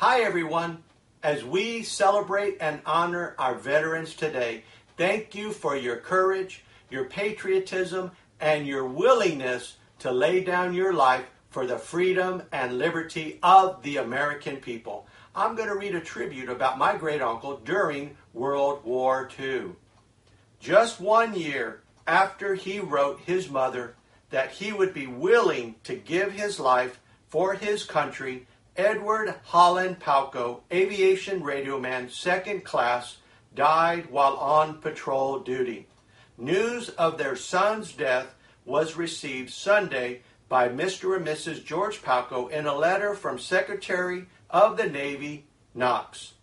Hi, everyone. As we celebrate and honor our veterans today, thank you for your courage, your patriotism, and your willingness to lay down your life for the freedom and liberty of the American people. I'm going to read a tribute about my great uncle during World War II. Just one year after he wrote his mother that he would be willing to give his life for his country Edward Holland Palco, aviation radioman, second class, died while on patrol duty. News of their son's death was received Sunday by Mr. and Mrs. George Palco in a letter from Secretary of the Navy Knox.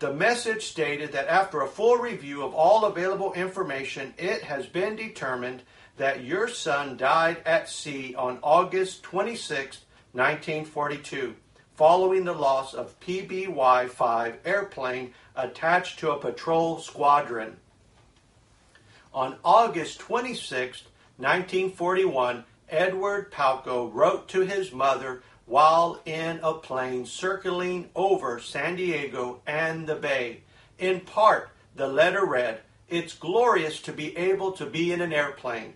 The message stated that after a full review of all available information, it has been determined that your son died at sea on August 26, 1942 following the loss of PBY-5 airplane attached to a patrol squadron. On August 26, 1941, Edward Palco wrote to his mother while in a plane circling over San Diego and the Bay. In part, the letter read, It's glorious to be able to be in an airplane.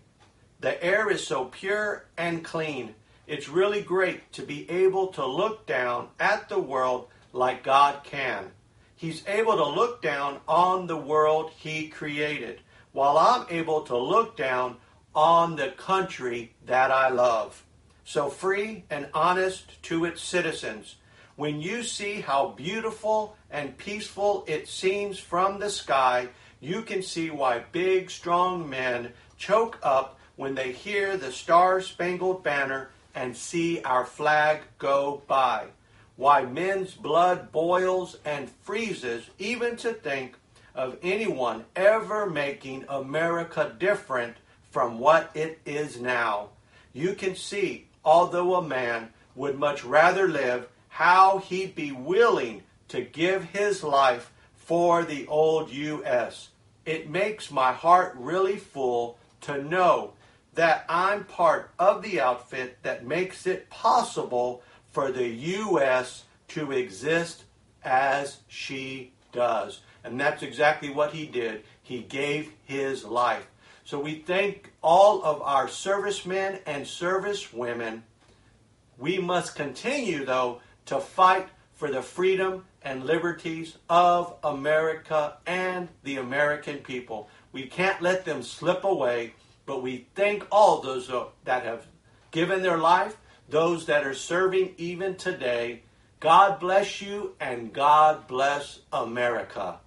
The air is so pure and clean. It's really great to be able to look down at the world like God can. He's able to look down on the world He created, while I'm able to look down on the country that I love. So free and honest to its citizens. When you see how beautiful and peaceful it seems from the sky, you can see why big, strong men choke up when they hear the Star Spangled Banner and see our flag go by. Why men's blood boils and freezes even to think of anyone ever making America different from what it is now. You can see, although a man would much rather live, how he'd be willing to give his life for the old U.S. It makes my heart really full to know that I'm part of the outfit that makes it possible for the U.S. to exist as she does. And that's exactly what he did. He gave his life. So we thank all of our servicemen and servicewomen. We must continue, though, to fight for the freedom and liberties of America and the American people. We can't let them slip away but we thank all those that have given their life, those that are serving even today. God bless you and God bless America.